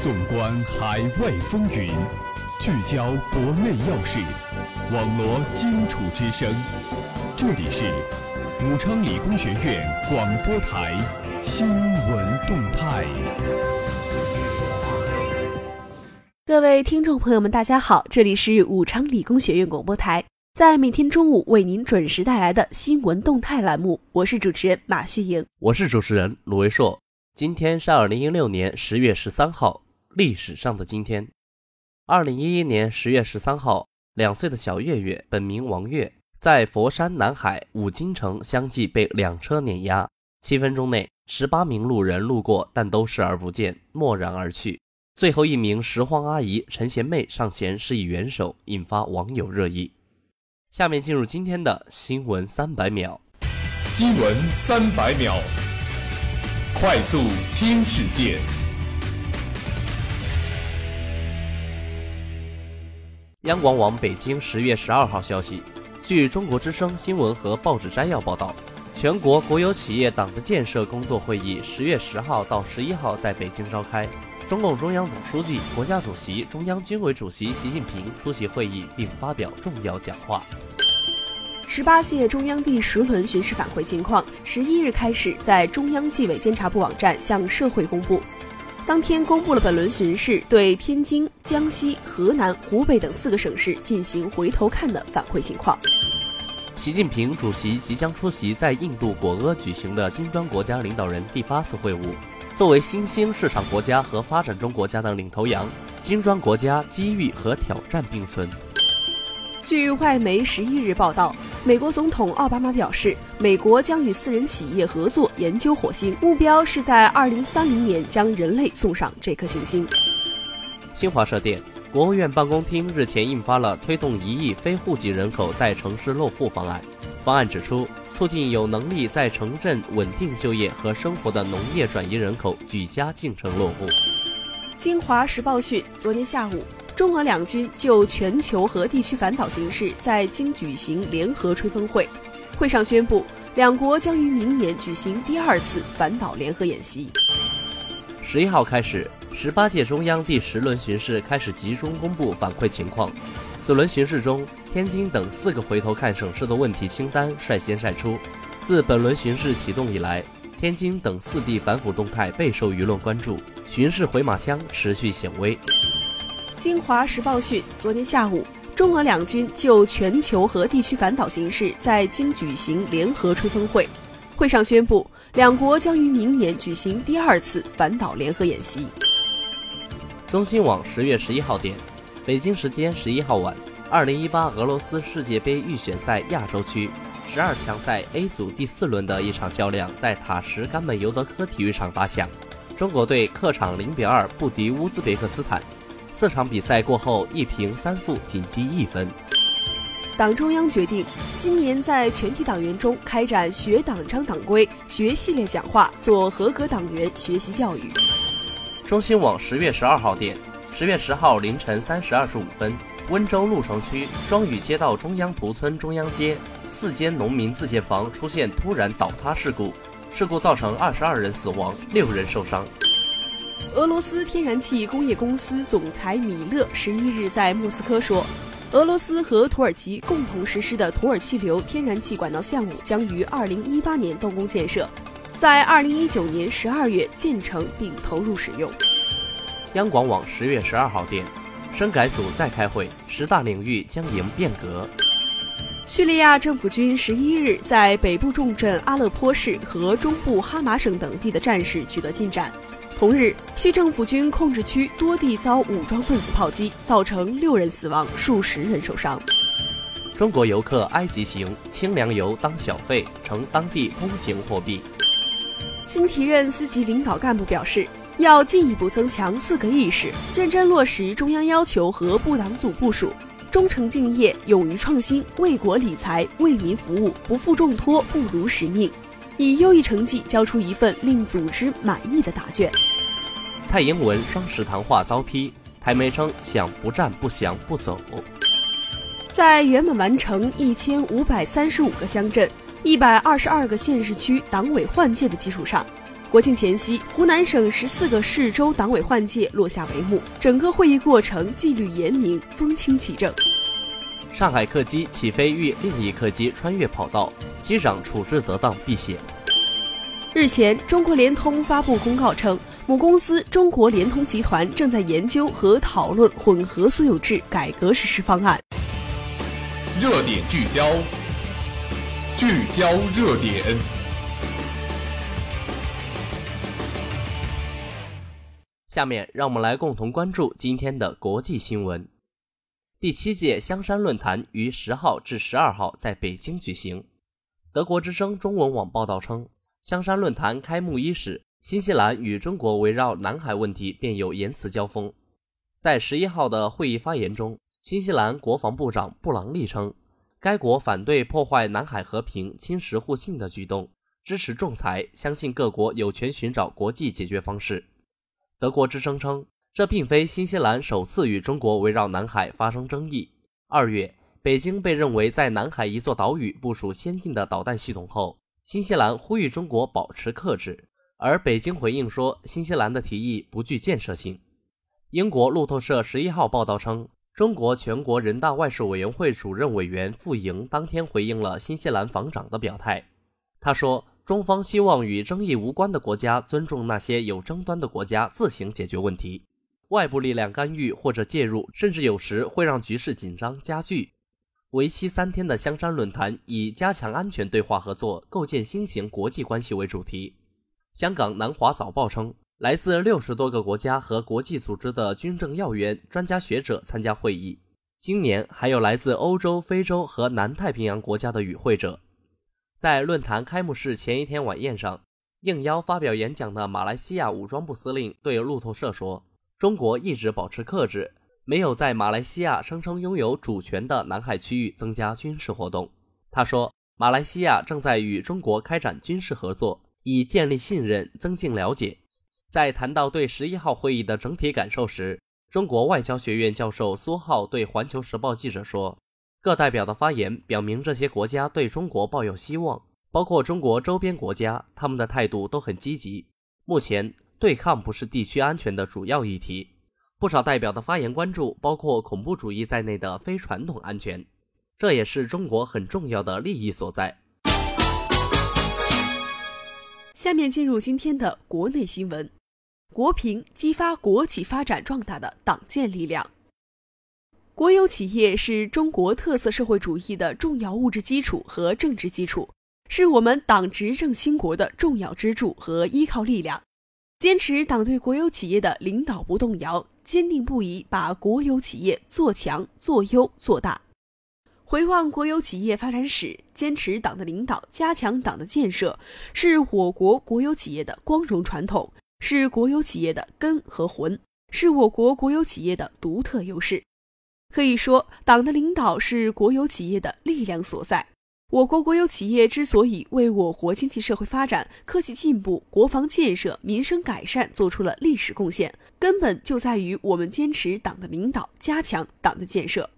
纵观海外风云，聚焦国内要事，网罗荆楚之声。这里是武昌理工学院广播台新闻动态。各位听众朋友们，大家好，这里是武昌理工学院广播台，在每天中午为您准时带来的新闻动态栏目，我是主持人马旭莹，我是主持人卢维硕。今天是二零一六年十月十三号。历史上的今天，二零一一年十月十三号，两岁的小月月本名王月，在佛山南海五金城相继被两车碾压，七分钟内，十八名路人路过，但都视而不见，默然而去。最后一名拾荒阿姨陈贤妹上前施以援手，引发网友热议。下面进入今天的新闻三百秒。新闻三百秒，快速听世界。央广网北京十月十二号消息，据中国之声新闻和报纸摘要报道，全国国有企业党的建设工作会议十月十号到十一号在北京召开，中共中央总书记、国家主席、中央军委主席习近平出席会议并发表重要讲话。十八届中央第十轮巡视返回情况，十一日开始在中央纪委监察部网站向社会公布。当天公布了本轮巡视对天津、江西、河南、湖北等四个省市进行回头看的反馈情况。习近平主席即将出席在印度果阿举行的金砖国家领导人第八次会晤。作为新兴市场国家和发展中国家的领头羊，金砖国家机遇和挑战并存。据外媒十一日报道，美国总统奥巴马表示，美国将与私人企业合作研究火星，目标是在二零三零年将人类送上这颗行星。新华社电，国务院办公厅日前印发了推动一亿非户籍人口在城市落户方案。方案指出，促进有能力在城镇稳定就业和生活的农业转移人口举家进城落户。京华时报讯，昨天下午。中俄两军就全球和地区反导形势在京举行联合吹风会，会上宣布，两国将于明年举行第二次反导联合演习。十一号开始，十八届中央第十轮巡视开始集中公布反馈情况。此轮巡视中，天津等四个回头看省市的问题清单率先晒出。自本轮巡视启动以来，天津等四地反腐动态备受舆论关注，巡视回马枪持续显微。京华时报讯，昨天下午，中俄两军就全球和地区反导形势在京举行联合吹风会，会上宣布，两国将于明年举行第二次反导联合演习。中新网十月十一号电，北京时间十一号晚，二零一八俄罗斯世界杯预选赛亚洲区十二强赛 A 组第四轮的一场较量在塔什干美尤德科体育场打响，中国队客场零比二不敌乌兹别克斯坦。四场比赛过后，一平三负，仅积一分。党中央决定，今年在全体党员中开展学党章党规、学系列讲话，做合格党员学习教育。中新网十月十二号电，十月十号凌晨三时二十五分，温州鹿城区双屿街道中央图村中央街四间农民自建房出现突然倒塌事故，事故造成二十二人死亡，六人受伤。俄罗斯天然气工业公司总裁米勒十一日在莫斯科说，俄罗斯和土耳其共同实施的土耳其流天然气管道项目将于二零一八年动工建设，在二零一九年十二月建成并投入使用。央广网十月十二号电，深改组再开会，十大领域将迎变革。叙利亚政府军十一日在北部重镇阿勒颇市和中部哈马省等地的战事取得进展。同日，叙政府军控制区多地遭武装分子炮击，造成六人死亡，数十人受伤。中国游客埃及行，清凉油当小费，成当地通行货币。新提任司级领导干部表示，要进一步增强四个意识，认真落实中央要求和部党组部署，忠诚敬业，勇于创新，为国理财，为民服务，不负重托，不辱使命。以优异成绩交出一份令组织满意的答卷。蔡英文双十谈话遭批，台媒称想不战不降不走。在圆满完成一千五百三十五个乡镇、一百二十二个县市区党委换届的基础上，国庆前夕，湖南省十四个市州党委换届落下帷幕，整个会议过程纪律严明，风清气正。上海客机起飞遇另一客机穿越跑道，机长处置得当避险。日前，中国联通发布公告称，母公司中国联通集团正在研究和讨论混合所有制改革实施方案。热点聚焦，聚焦热点。下面让我们来共同关注今天的国际新闻。第七届香山论坛于十号至十二号在北京举行。德国之声中文网报道称。香山论坛开幕伊始，新西兰与中国围绕南海问题便有言辞交锋。在十一号的会议发言中，新西兰国防部长布朗利称，该国反对破坏南海和平、侵蚀互信的举动，支持仲裁，相信各国有权寻找国际解决方式。德国之声称，这并非新西兰首次与中国围绕南海发生争议。二月，北京被认为在南海一座岛屿部署先进的导弹系统后。新西兰呼吁中国保持克制，而北京回应说，新西兰的提议不具建设性。英国路透社十一号报道称，中国全国人大外事委员会主任委员傅莹当天回应了新西兰防长的表态。他说，中方希望与争议无关的国家尊重那些有争端的国家自行解决问题，外部力量干预或者介入，甚至有时会让局势紧张加剧。为期三天的香山论坛以加强安全对话合作、构建新型国际关系为主题。香港南华早报称，来自六十多个国家和国际组织的军政要员、专家学者参加会议。今年还有来自欧洲、非洲和南太平洋国家的与会者。在论坛开幕式前一天晚宴上，应邀发表演讲的马来西亚武装部司令对路透社说：“中国一直保持克制。”没有在马来西亚声称拥有主权的南海区域增加军事活动。他说，马来西亚正在与中国开展军事合作，以建立信任、增进了解。在谈到对十一号会议的整体感受时，中国外交学院教授苏浩对环球时报记者说：“各代表的发言表明，这些国家对中国抱有希望，包括中国周边国家，他们的态度都很积极。目前，对抗不是地区安全的主要议题。”不少代表的发言关注包括恐怖主义在内的非传统安全，这也是中国很重要的利益所在。下面进入今天的国内新闻：国评激发国企发展壮大的党建力量。国有企业是中国特色社会主义的重要物质基础和政治基础，是我们党执政兴国的重要支柱和依靠力量。坚持党对国有企业的领导不动摇。坚定不移把国有企业做强、做优、做大。回望国有企业发展史，坚持党的领导，加强党的建设，是我国国有企业的光荣传统，是国有企业的根和魂，是我国国有企业的独特优势。可以说，党的领导是国有企业的力量所在。我国国有企业之所以为我国经济社会发展、科技进步、国防建设、民生改善做出了历史贡献，根本就在于我们坚持党的领导，加强党的建设。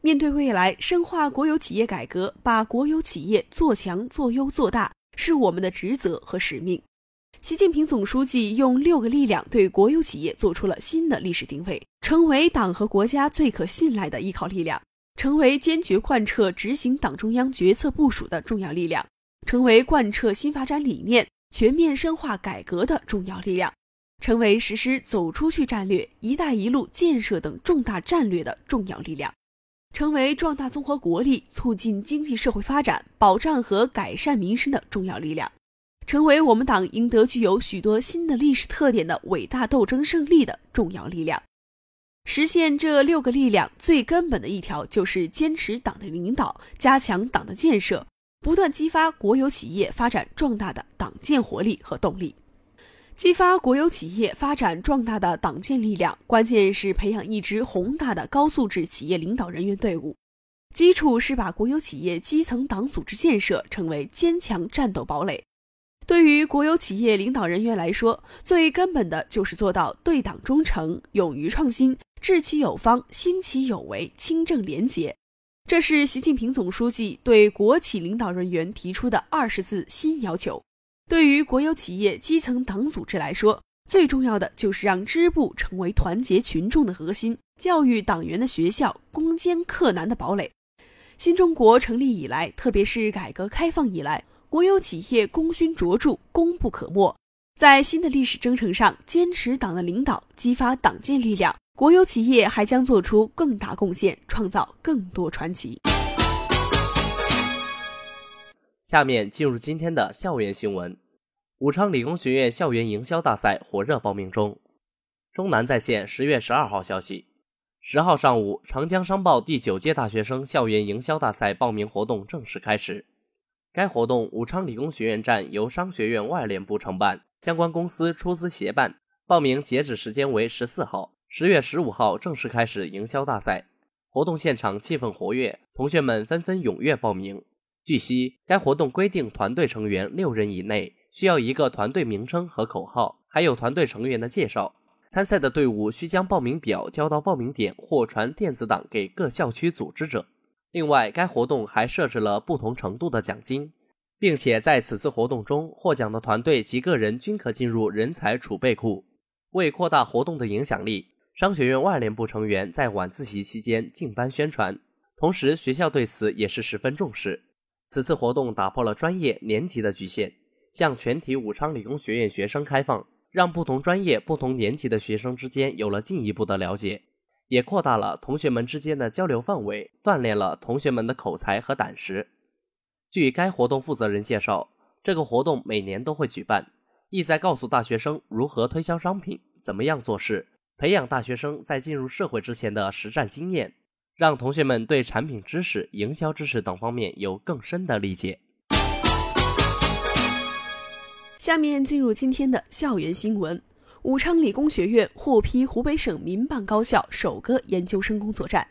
面对未来，深化国有企业改革，把国有企业做强、做优、做大，是我们的职责和使命。习近平总书记用六个力量对国有企业做出了新的历史定位，成为党和国家最可信赖的依靠力量。成为坚决贯彻执行党中央决策部署的重要力量，成为贯彻新发展理念、全面深化改革的重要力量，成为实施走出去战略、一带一路建设等重大战略的重要力量，成为壮大综合国力、促进经济社会发展、保障和改善民生的重要力量，成为我们党赢得具有许多新的历史特点的伟大斗争胜利的重要力量。实现这六个力量最根本的一条，就是坚持党的领导，加强党的建设，不断激发国有企业发展壮大的党建活力和动力。激发国有企业发展壮大的党建力量，关键是培养一支宏大的高素质企业领导人员队伍，基础是把国有企业基层党组织建设成为坚强战斗堡垒。对于国有企业领导人员来说，最根本的就是做到对党忠诚、勇于创新。治其有方，兴其有为，清正廉洁，这是习近平总书记对国企领导人员提出的二十字新要求。对于国有企业基层党组织来说，最重要的就是让支部成为团结群众的核心，教育党员的学校，攻坚克难的堡垒。新中国成立以来，特别是改革开放以来，国有企业功勋卓著，功不可没。在新的历史征程上，坚持党的领导，激发党建力量，国有企业还将做出更大贡献，创造更多传奇。下面进入今天的校园新闻。武昌理工学院校园营销大赛火热报名中。中南在线十月十二号消息，十号上午，长江商报第九届大学生校园营销大赛报名活动正式开始。该活动武昌理工学院站由商学院外联部承办，相关公司出资协办。报名截止时间为十四号，十月十五号正式开始营销大赛。活动现场气氛活跃，同学们纷纷踊跃报名。据悉，该活动规定团队成员六人以内。需要一个团队名称和口号，还有团队成员的介绍。参赛的队伍需将报名表交到报名点或传电子档给各校区组织者。另外，该活动还设置了不同程度的奖金，并且在此次活动中获奖的团队及个人均可进入人才储备库。为扩大活动的影响力，商学院外联部成员在晚自习期间进班宣传，同时学校对此也是十分重视。此次活动打破了专业年级的局限。向全体武昌理工学院学生开放，让不同专业、不同年级的学生之间有了进一步的了解，也扩大了同学们之间的交流范围，锻炼了同学们的口才和胆识。据该活动负责人介绍，这个活动每年都会举办，意在告诉大学生如何推销商品、怎么样做事，培养大学生在进入社会之前的实战经验，让同学们对产品知识、营销知识等方面有更深的理解。下面进入今天的校园新闻：武昌理工学院获批湖北省民办高校首个研究生工作站。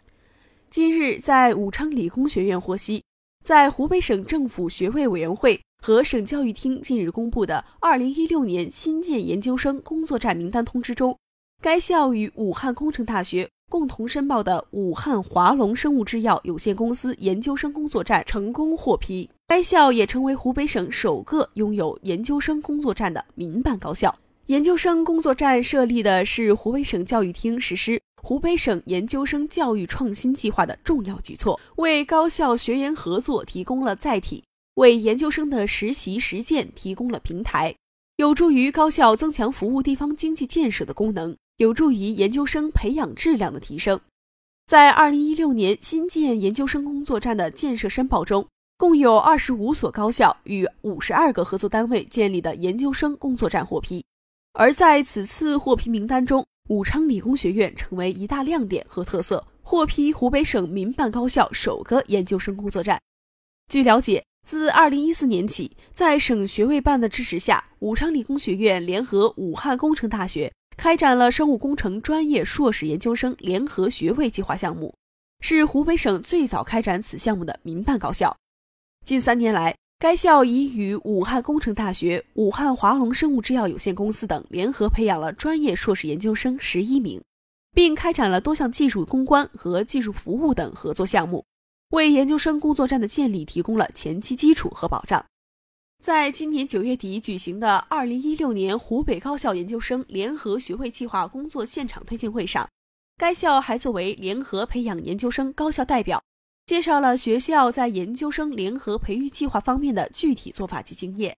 近日，在武昌理工学院获悉，在湖北省政府学位委员会和省教育厅近日公布的2016年新建研究生工作站名单通知中，该校与武汉工程大学共同申报的武汉华龙生物制药有限公司研究生工作站成功获批。该校也成为湖北省首个拥有研究生工作站的民办高校。研究生工作站设立的是湖北省教育厅实施湖北省研究生教育创新计划的重要举措，为高校学研合作提供了载体，为研究生的实习实践提供了平台，有助于高校增强服务地方经济建设的功能，有助于研究生培养质量的提升。在二零一六年新建研究生工作站的建设申报中。共有二十五所高校与五十二个合作单位建立的研究生工作站获批，而在此次获批名单中，武昌理工学院成为一大亮点和特色，获批湖北省民办高校首个研究生工作站。据了解，自二零一四年起，在省学位办的支持下，武昌理工学院联合武汉工程大学开展了生物工程专业硕士研究生联合学位计划项目，是湖北省最早开展此项目的民办高校。近三年来，该校已与武汉工程大学、武汉华龙生物制药有限公司等联合培养了专业硕士研究生十一名，并开展了多项技术攻关和技术服务等合作项目，为研究生工作站的建立提供了前期基础和保障。在今年九月底举行的二零一六年湖北高校研究生联合学位计划工作现场推进会上，该校还作为联合培养研究生高校代表。介绍了学校在研究生联合培育计划方面的具体做法及经验。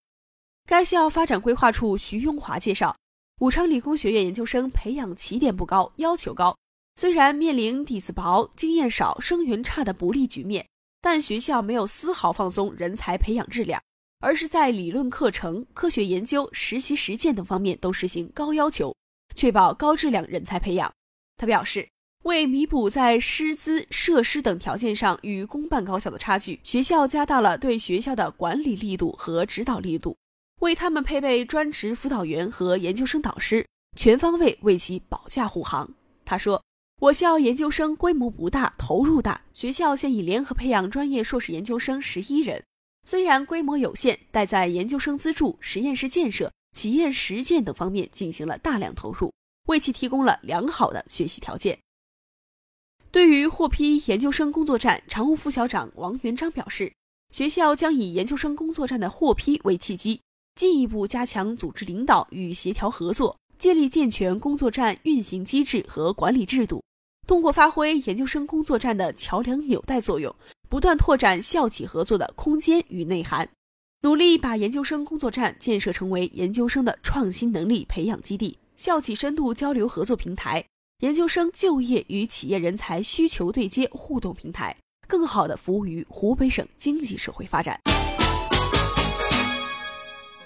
该校发展规划处徐永华介绍，武昌理工学院研究生培养起点不高，要求高。虽然面临底子薄、经验少、生源差的不利局面，但学校没有丝毫放松人才培养质量，而是在理论课程、科学研究、实习实践等方面都实行高要求，确保高质量人才培养。他表示。为弥补在师资、设施等条件上与公办高校的差距，学校加大了对学校的管理力度和指导力度，为他们配备专职辅导员和研究生导师，全方位为其保驾护航。他说：“我校研究生规模不大，投入大。学校现已联合培养专业硕士研究生十一人，虽然规模有限，但在研究生资助、实验室建设、企业实践等方面进行了大量投入，为其提供了良好的学习条件。”对于获批研究生工作站，常务副校长王元章表示，学校将以研究生工作站的获批为契机，进一步加强组织领导与协调合作，建立健全工作站运行机制和管理制度。通过发挥研究生工作站的桥梁纽带作用，不断拓展校企合作的空间与内涵，努力把研究生工作站建设成为研究生的创新能力培养基地、校企深度交流合作平台、研究生就业与企业人才需求对接互动平台，更好地服务于湖北省经济社会发展。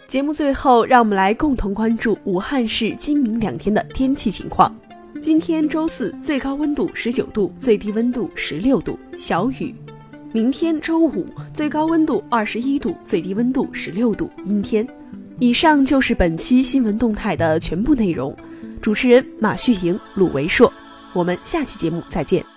节目最后，让我们来共同关注武汉市今明两天的天气情况。今天周四，最高温度十九度，最低温度十六度，小雨。明天周五，最高温度二十一度，最低温度十六度，阴天。以上就是本期新闻动态的全部内容。主持人马旭莹、鲁维硕，我们下期节目再见。